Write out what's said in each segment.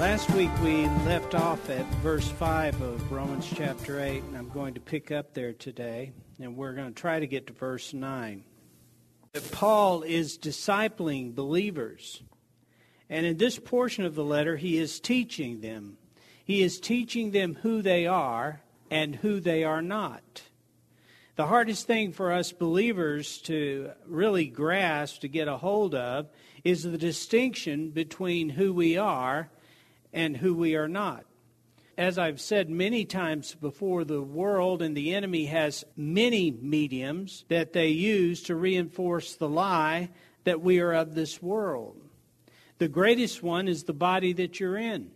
Last week we left off at verse 5 of Romans chapter 8, and I'm going to pick up there today, and we're going to try to get to verse 9. Paul is discipling believers, and in this portion of the letter, he is teaching them. He is teaching them who they are and who they are not. The hardest thing for us believers to really grasp, to get a hold of, is the distinction between who we are and who we are not. As I've said many times before, the world and the enemy has many mediums that they use to reinforce the lie that we are of this world. The greatest one is the body that you're in.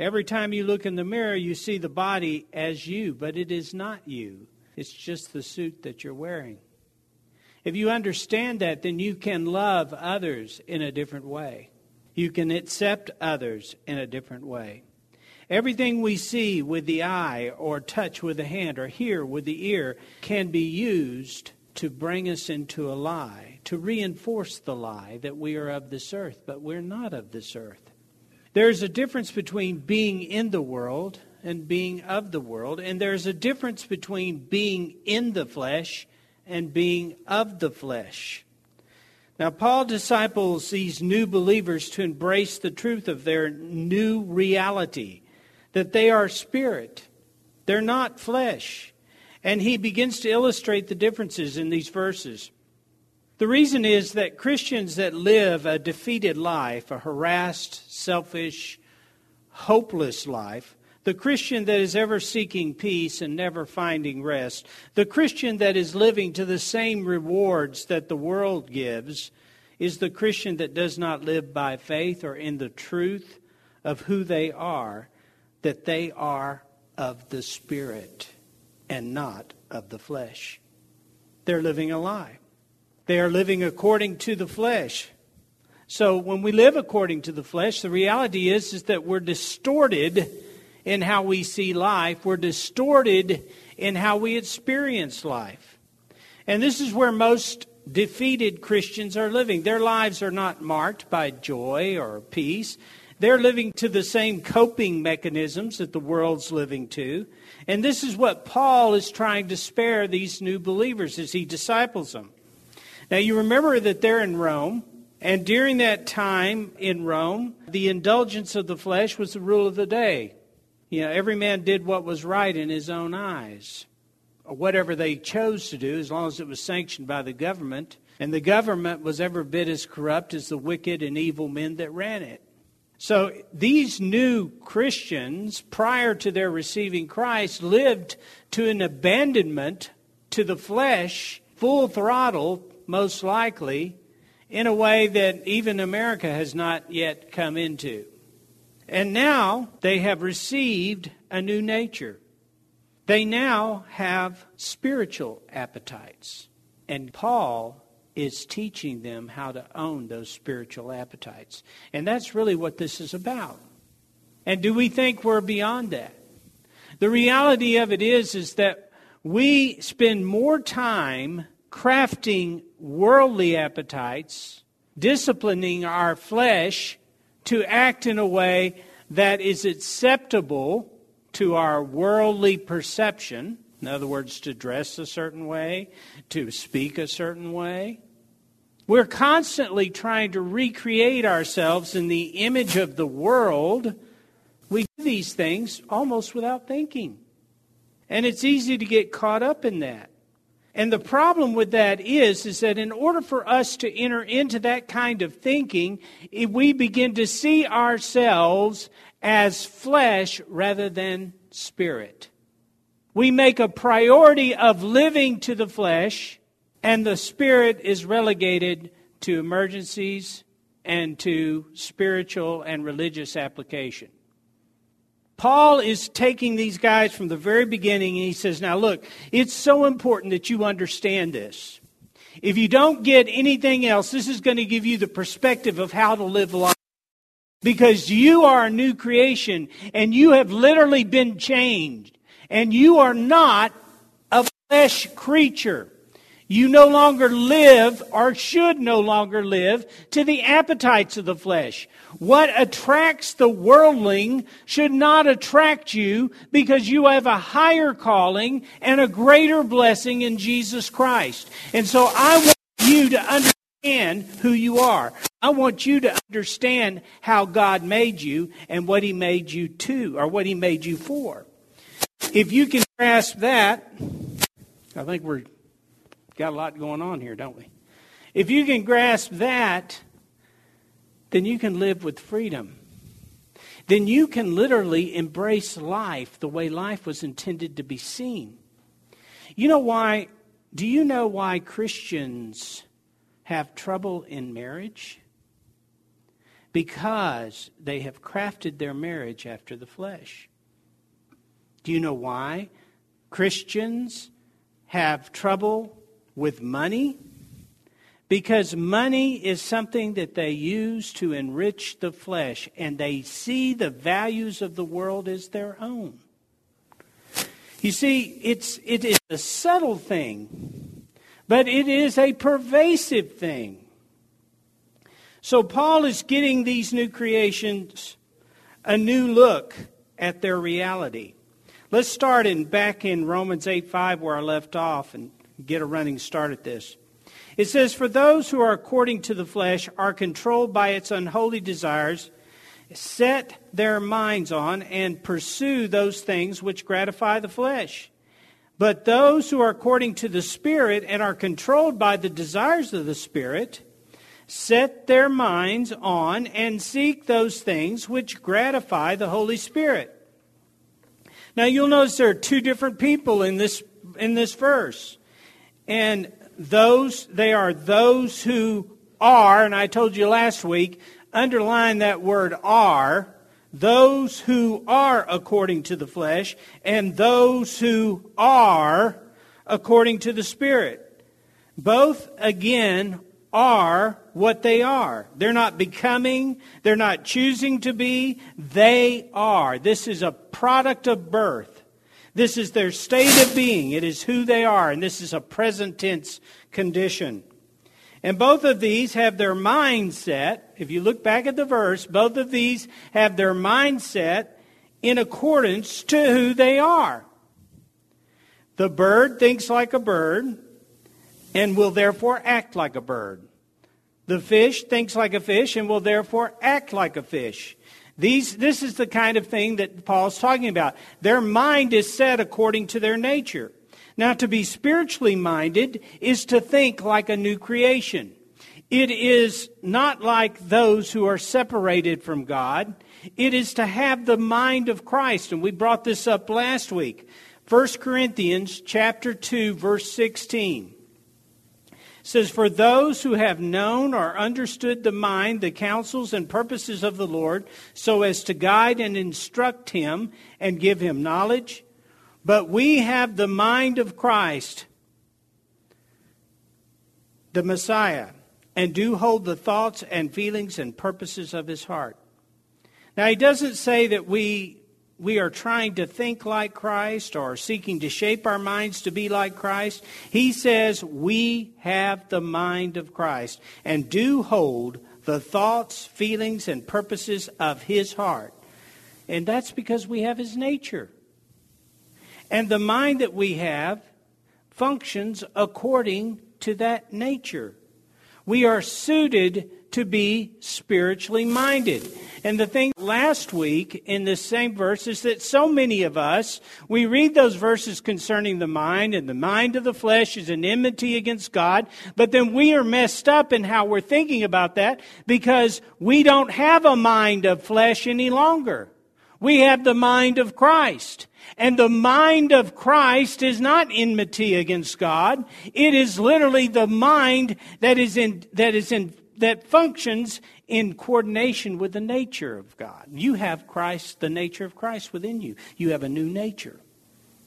Every time you look in the mirror, you see the body as you, but it is not you. It's just the suit that you're wearing. If you understand that, then you can love others in a different way. You can accept others in a different way. Everything we see with the eye, or touch with the hand, or hear with the ear can be used to bring us into a lie, to reinforce the lie that we are of this earth, but we're not of this earth. There's a difference between being in the world and being of the world, and there's a difference between being in the flesh and being of the flesh. Now, Paul disciples these new believers to embrace the truth of their new reality, that they are spirit, they're not flesh. And he begins to illustrate the differences in these verses. The reason is that Christians that live a defeated life, a harassed, selfish, hopeless life, the Christian that is ever seeking peace and never finding rest, the Christian that is living to the same rewards that the world gives, is the Christian that does not live by faith or in the truth of who they are, that they are of the Spirit and not of the flesh. They're living a lie. They are living according to the flesh. So when we live according to the flesh, the reality is, is that we're distorted in how we see life. We're distorted in how we experience life. And this is where most defeated Christians are living. Their lives are not marked by joy or peace. They're living to the same coping mechanisms that the world's living to. And this is what Paul is trying to spare these new believers as he disciples them. Now, you remember that they're in Rome, and during that time in Rome, the indulgence of the flesh was the rule of the day. You know, every man did what was right in his own eyes, or whatever they chose to do, as long as it was sanctioned by the government. And the government was every bit as corrupt as the wicked and evil men that ran it. So these new Christians, prior to their receiving Christ, lived to an abandonment to the flesh, full throttle, most likely, in a way that even America has not yet come into. And now they have received a new nature. They now have spiritual appetites. And Paul is teaching them how to own those spiritual appetites. And that's really what this is about. And do we think we're beyond that? The reality of it is is that we spend more time crafting worldly appetites disciplining our flesh to act in a way that is acceptable to our worldly perception. In other words, to dress a certain way, to speak a certain way. We're constantly trying to recreate ourselves in the image of the world. We do these things almost without thinking. And it's easy to get caught up in that. And the problem with that is, is that in order for us to enter into that kind of thinking, we begin to see ourselves as flesh rather than spirit. We make a priority of living to the flesh, and the spirit is relegated to emergencies and to spiritual and religious application. Paul is taking these guys from the very beginning and he says, Now look, it's so important that you understand this. If you don't get anything else, this is going to give you the perspective of how to live life. Because you are a new creation and you have literally been changed. And you are not a flesh creature. You no longer live, or should no longer live, to the appetites of the flesh. What attracts the worldling should not attract you because you have a higher calling and a greater blessing in Jesus Christ. And so I want you to understand who you are. I want you to understand how God made you and what He made you to, or what He made you for. If you can grasp that, I think we're got a lot going on here, don't we? If you can grasp that, then you can live with freedom. Then you can literally embrace life the way life was intended to be seen. You know why? Do you know why Christians have trouble in marriage? Because they have crafted their marriage after the flesh. Do you know why Christians have trouble with money because money is something that they use to enrich the flesh and they see the values of the world as their own. You see, it's, it is a subtle thing, but it is a pervasive thing. So Paul is getting these new creations a new look at their reality. Let's start in back in Romans 8 5 where I left off and get a running start at this. It says, For those who are according to the flesh are controlled by its unholy desires, set their minds on and pursue those things which gratify the flesh. But those who are according to the Spirit and are controlled by the desires of the Spirit, set their minds on and seek those things which gratify the Holy Spirit. Now you'll notice there are two different people in this, in this verse. And those, they are those who are, and I told you last week, underline that word are, those who are according to the flesh, and those who are according to the Spirit. Both, again, are what they are. They're not becoming, they're not choosing to be, they are. This is a product of birth. This is their state of being. It is who they are, and this is a present tense condition. And both of these have their mindset. If you look back at the verse, both of these have their mindset in accordance to who they are. The bird thinks like a bird and will therefore act like a bird. The fish thinks like a fish and will therefore act like a fish. These, this is the kind of thing that Paul's talking about. Their mind is set according to their nature. Now, to be spiritually minded is to think like a new creation. It is not like those who are separated from God. It is to have the mind of Christ. And we brought this up last week. 1 Corinthians chapter 2 verse 16 says, For those who have known or understood the mind, the counsels and purposes of the Lord, so as to guide and instruct him and give him knowledge. But we have the mind of Christ, the Messiah, and do hold the thoughts and feelings and purposes of his heart. Now, he doesn't say that we we are trying to think like Christ or seeking to shape our minds to be like Christ. He says we have the mind of Christ and do hold the thoughts, feelings, and purposes of his heart. And that's because we have his nature. And the mind that we have functions according to that nature. We are suited to be spiritually minded. And the thing last week in the same verse is that so many of us, we read those verses concerning the mind, and the mind of the flesh is an enmity against God, but then we are messed up in how we're thinking about that because we don't have a mind of flesh any longer. We have the mind of Christ. And the mind of Christ is not enmity against God. It is literally the mind that is in, that is in that functions in coordination with the nature of God. You have Christ, the nature of Christ within you. You have a new nature.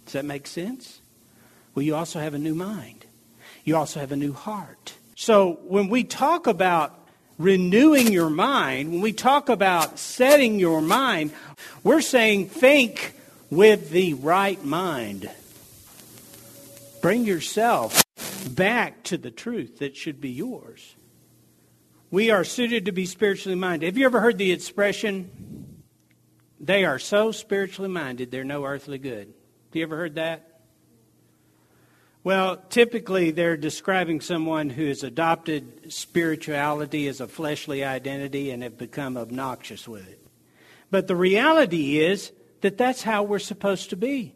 Does that make sense? Well, you also have a new mind. You also have a new heart. So when we talk about renewing your mind, when we talk about setting your mind, we're saying think with the right mind. Bring yourself back to the truth that should be yours. We are suited to be spiritually minded. Have you ever heard the expression, they are so spiritually minded, they're no earthly good? Have you ever heard that? Well, typically they're describing someone who has adopted spirituality as a fleshly identity and have become obnoxious with it. But the reality is that that's how we're supposed to be.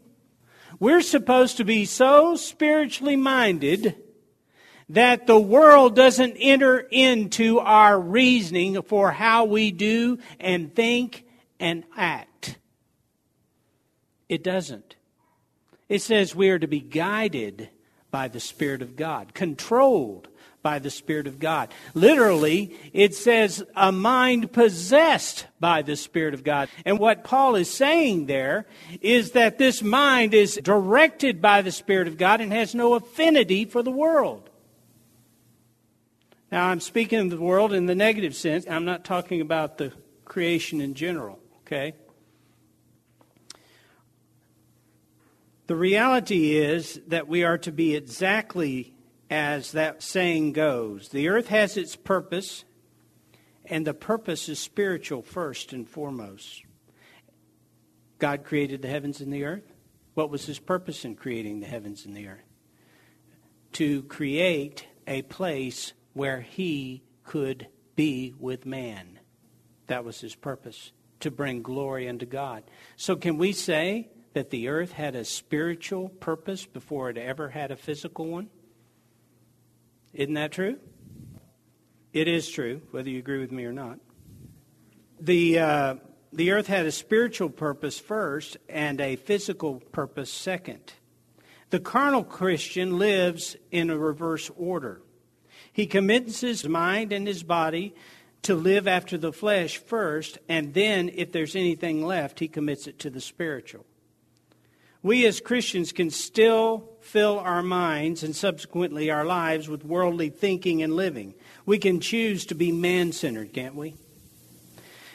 We're supposed to be so spiritually minded that the world doesn't enter into our reasoning for how we do and think and act. It doesn't. It says we are to be guided by the Spirit of God, controlled by the Spirit of God. Literally, it says a mind possessed by the Spirit of God. And what Paul is saying there is that this mind is directed by the Spirit of God and has no affinity for the world. Now, I'm speaking of the world in the negative sense. I'm not talking about the creation in general, okay? The reality is that we are to be exactly as that saying goes. The earth has its purpose, and the purpose is spiritual first and foremost. God created the heavens and the earth. What was his purpose in creating the heavens and the earth? To create a place where he could be with man. That was his purpose, to bring glory unto God. So, can we say that the earth had a spiritual purpose before it ever had a physical one? Isn't that true? It is true, whether you agree with me or not. The, uh, the earth had a spiritual purpose first and a physical purpose second. The carnal Christian lives in a reverse order. He commits his mind and his body to live after the flesh first, and then, if there's anything left, he commits it to the spiritual. We as Christians can still fill our minds and subsequently our lives with worldly thinking and living. We can choose to be man centered, can't we?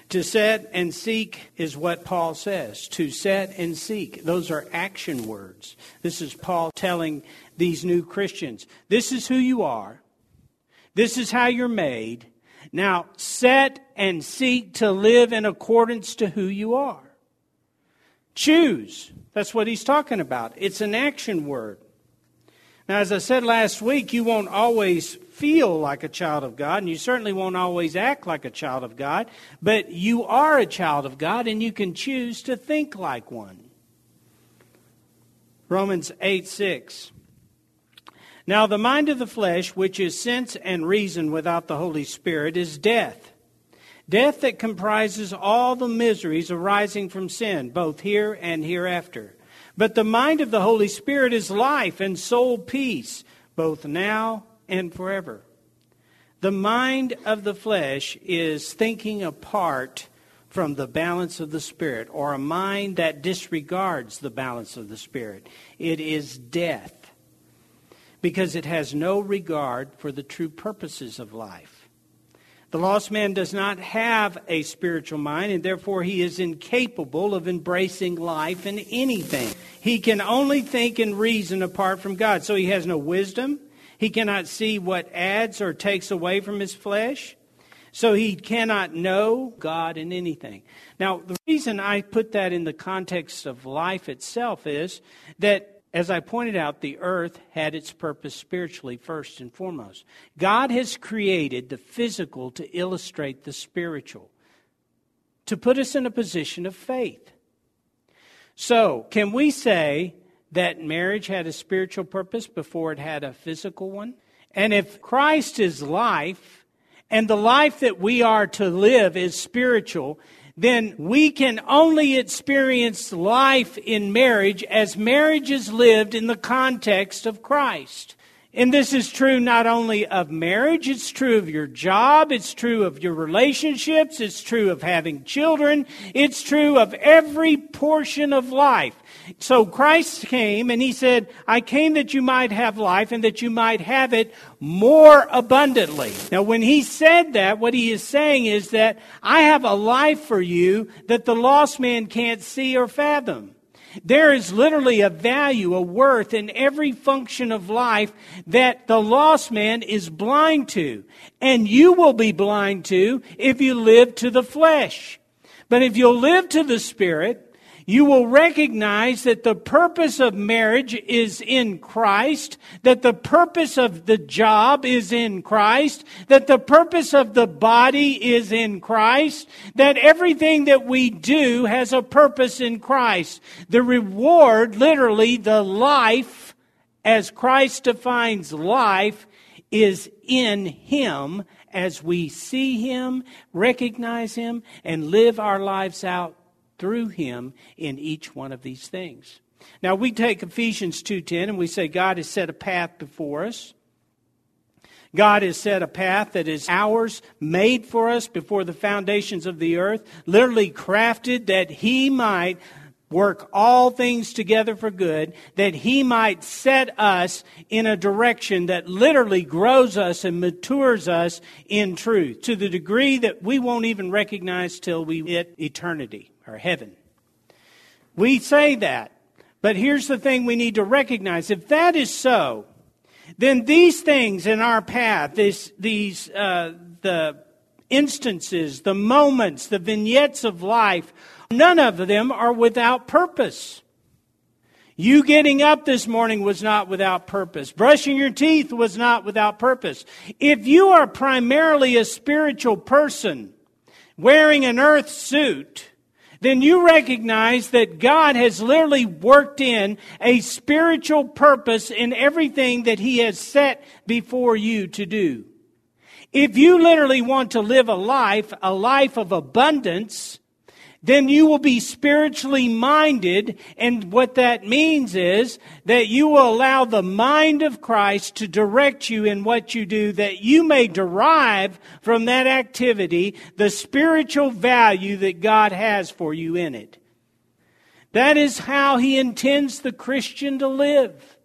To set and seek is what Paul says. To set and seek. Those are action words. This is Paul telling these new Christians this is who you are. This is how you're made. Now, set and seek to live in accordance to who you are. Choose. That's what he's talking about. It's an action word. Now, as I said last week, you won't always feel like a child of God, and you certainly won't always act like a child of God, but you are a child of God, and you can choose to think like one. Romans 8 6. Now, the mind of the flesh, which is sense and reason without the Holy Spirit, is death. Death that comprises all the miseries arising from sin, both here and hereafter. But the mind of the Holy Spirit is life and soul peace, both now and forever. The mind of the flesh is thinking apart from the balance of the Spirit, or a mind that disregards the balance of the Spirit. It is death because it has no regard for the true purposes of life. The lost man does not have a spiritual mind, and therefore he is incapable of embracing life in anything. He can only think and reason apart from God. So he has no wisdom. He cannot see what adds or takes away from his flesh. So he cannot know God in anything. Now, the reason I put that in the context of life itself is that as I pointed out, the earth had its purpose spiritually first and foremost. God has created the physical to illustrate the spiritual, to put us in a position of faith. So, can we say that marriage had a spiritual purpose before it had a physical one? And if Christ is life, and the life that we are to live is spiritual, then we can only experience life in marriage as marriage is lived in the context of Christ. And this is true not only of marriage, it's true of your job, it's true of your relationships, it's true of having children, it's true of every portion of life. So Christ came and he said, I came that you might have life and that you might have it more abundantly. Now, when he said that, what he is saying is that I have a life for you that the lost man can't see or fathom. There is literally a value, a worth in every function of life that the lost man is blind to. And you will be blind to if you live to the flesh. But if you'll live to the Spirit, you will recognize that the purpose of marriage is in Christ, that the purpose of the job is in Christ, that the purpose of the body is in Christ, that everything that we do has a purpose in Christ. The reward, literally the life, as Christ defines life, is in Him as we see Him, recognize Him, and live our lives out through him in each one of these things. Now we take Ephesians 2:10 and we say God has set a path before us. God has set a path that is ours, made for us before the foundations of the earth, literally crafted that he might work all things together for good, that he might set us in a direction that literally grows us and matures us in truth to the degree that we won't even recognize till we hit eternity or heaven. We say that. But here's the thing we need to recognize. If that is so, then these things in our path, this, these, uh, the instances, the moments, the vignettes of life, none of them are without purpose. You getting up this morning was not without purpose. Brushing your teeth was not without purpose. If you are primarily a spiritual person wearing an earth suit, then you recognize that God has literally worked in a spiritual purpose in everything that He has set before you to do. If you literally want to live a life, a life of abundance, then you will be spiritually minded. And what that means is that you will allow the mind of Christ to direct you in what you do, that you may derive from that activity the spiritual value that God has for you in it. That is how He intends the Christian to live.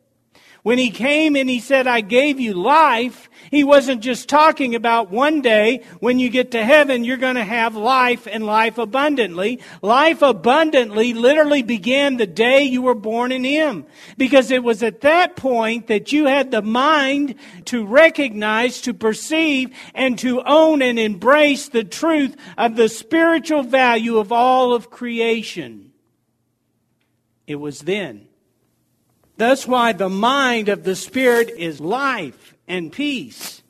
When he came and he said, I gave you life, he wasn't just talking about one day when you get to heaven, you're going to have life and life abundantly. Life abundantly literally began the day you were born in him. Because it was at that point that you had the mind to recognize, to perceive, and to own and embrace the truth of the spiritual value of all of creation. It was then. That's why the mind of the Spirit is life and peace.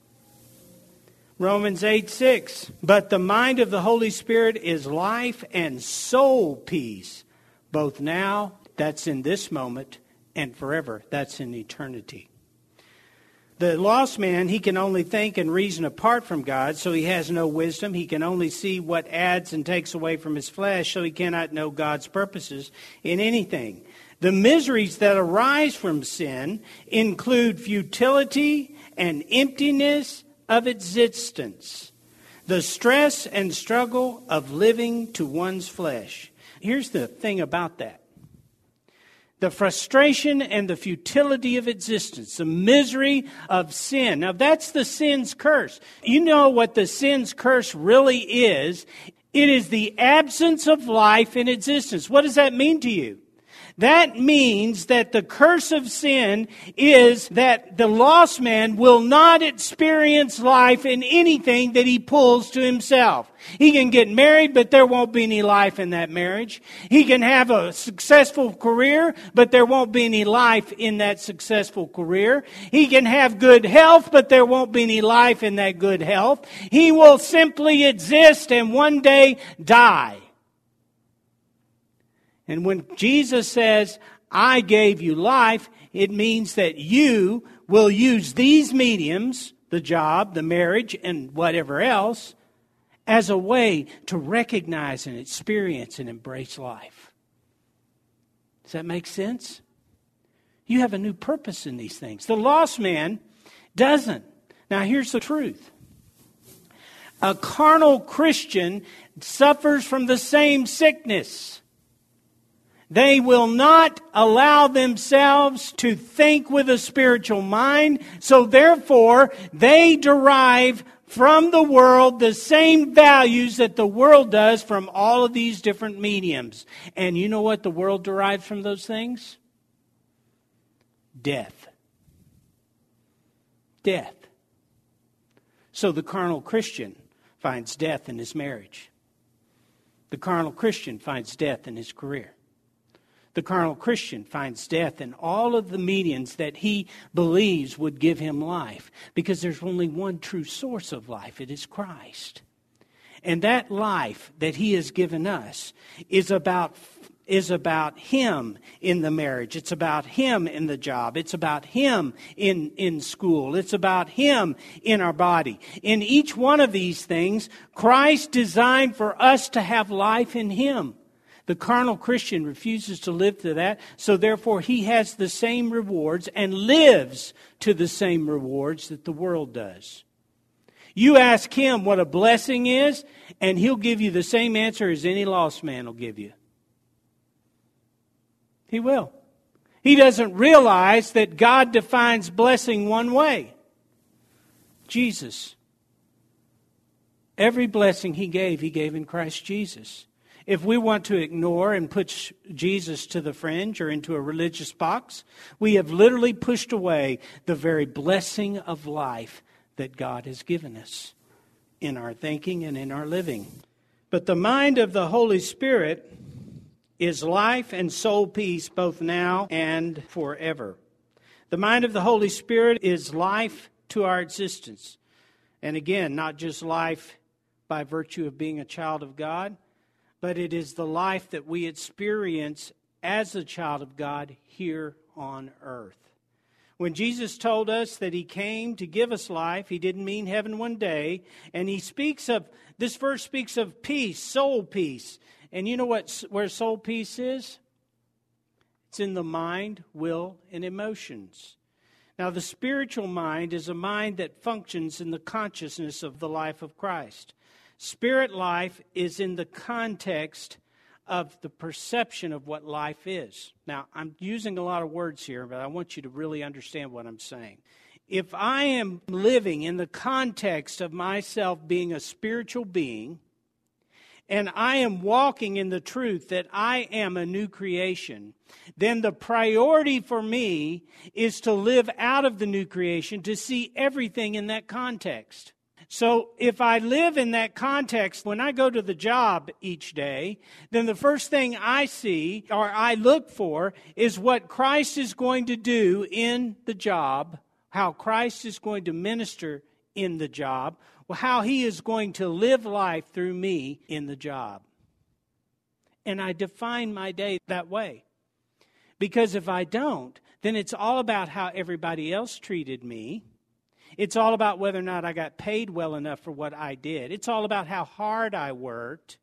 Romans 8 6. But the mind of the Holy Spirit is life and soul peace, both now, that's in this moment, and forever, that's in eternity. The lost man, he can only think and reason apart from God, so he has no wisdom. He can only see what adds and takes away from his flesh, so he cannot know God's purposes in anything. The miseries that arise from sin include futility and emptiness of existence, the stress and struggle of living to one's flesh. Here's the thing about that the frustration and the futility of existence, the misery of sin. Now, that's the sin's curse. You know what the sin's curse really is? It is the absence of life in existence. What does that mean to you? That means that the curse of sin is that the lost man will not experience life in anything that he pulls to himself. He can get married, but there won't be any life in that marriage. He can have a successful career, but there won't be any life in that successful career. He can have good health, but there won't be any life in that good health. He will simply exist and one day die. And when Jesus says, I gave you life, it means that you will use these mediums, the job, the marriage, and whatever else, as a way to recognize and experience and embrace life. Does that make sense? You have a new purpose in these things. The lost man doesn't. Now, here's the truth a carnal Christian suffers from the same sickness. They will not allow themselves to think with a spiritual mind, so therefore they derive from the world the same values that the world does from all of these different mediums. And you know what the world derives from those things? Death. Death. So the carnal Christian finds death in his marriage. The carnal Christian finds death in his career. The carnal Christian finds death in all of the mediums that he believes would give him life because there's only one true source of life it is Christ. And that life that he has given us is about is about him in the marriage. It's about him in the job. It's about him in, in school. It's about him in our body. In each one of these things, Christ designed for us to have life in him. The carnal Christian refuses to live to that, so therefore he has the same rewards and lives to the same rewards that the world does. You ask him what a blessing is, and he'll give you the same answer as any lost man will give you. He will. He doesn't realize that God defines blessing one way Jesus. Every blessing he gave, he gave in Christ Jesus. If we want to ignore and push Jesus to the fringe or into a religious box, we have literally pushed away the very blessing of life that God has given us in our thinking and in our living. But the mind of the Holy Spirit is life and soul peace both now and forever. The mind of the Holy Spirit is life to our existence. And again, not just life by virtue of being a child of God, but it is the life that we experience as a child of God here on earth. When Jesus told us that he came to give us life, he didn't mean heaven one day. And he speaks of, this verse speaks of peace, soul peace. And you know what, where soul peace is? It's in the mind, will, and emotions. Now, the spiritual mind is a mind that functions in the consciousness of the life of Christ. Spirit life is in the context of the perception of what life is. Now, I'm using a lot of words here, but I want you to really understand what I'm saying. If I am living in the context of myself being a spiritual being, and I am walking in the truth that I am a new creation, then the priority for me is to live out of the new creation, to see everything in that context. So if I live in that context, when I go to the job each day, then the first thing I see or I look for is what Christ is going to do in the job, how Christ is going to minister in the job, how he is going to live life through me in the job. And I define my day that way. Because if I don't, then it's all about how everybody else treated me it's all about whether or not I got paid well enough for what I did. It's all about how hard I worked.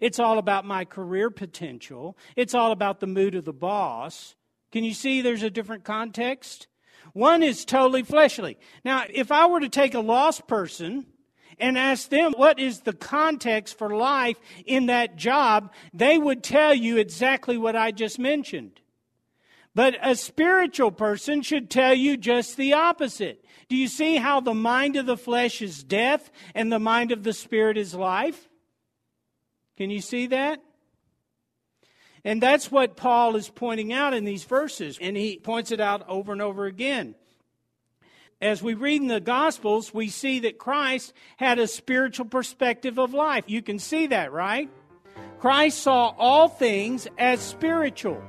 It's all about my career potential. It's all about the mood of the boss. Can you see there's a different context? One is totally fleshly. Now, if I were to take a lost person and ask them what is the context for life in that job, they would tell you exactly what I just mentioned. But a spiritual person should tell you just the opposite. Do you see how the mind of the flesh is death and the mind of the spirit is life? Can you see that? And that's what Paul is pointing out in these verses, and he points it out over and over again. As we read in the Gospels, we see that Christ had a spiritual perspective of life. You can see that, right? Christ saw all things as spiritual.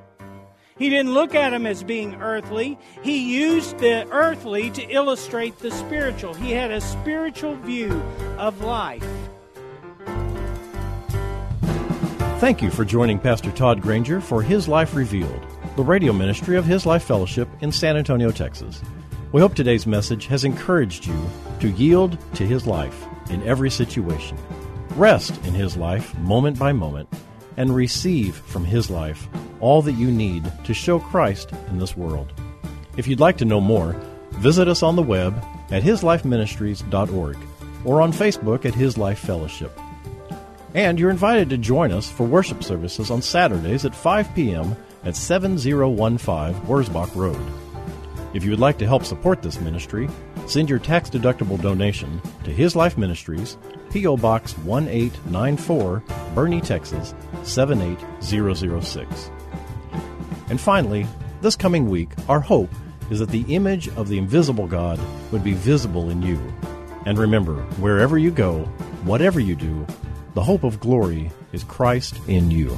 He didn't look at them as being earthly. He used the earthly to illustrate the spiritual. He had a spiritual view of life. Thank you for joining Pastor Todd Granger for His Life Revealed, the radio ministry of His Life Fellowship in San Antonio, Texas. We hope today's message has encouraged you to yield to His life in every situation, rest in His life moment by moment, and receive from His life all that you need to show Christ in this world. If you'd like to know more, visit us on the web at hislifeministries.org or on Facebook at His Life Fellowship. And you're invited to join us for worship services on Saturdays at 5 p.m. at 7015 Wurzbach Road. If you would like to help support this ministry, send your tax deductible donation to His Life Ministries, P.O. Box 1894, Boerne, Texas 78006. And finally, this coming week, our hope is that the image of the invisible God would be visible in you. And remember, wherever you go, whatever you do, the hope of glory is Christ in you.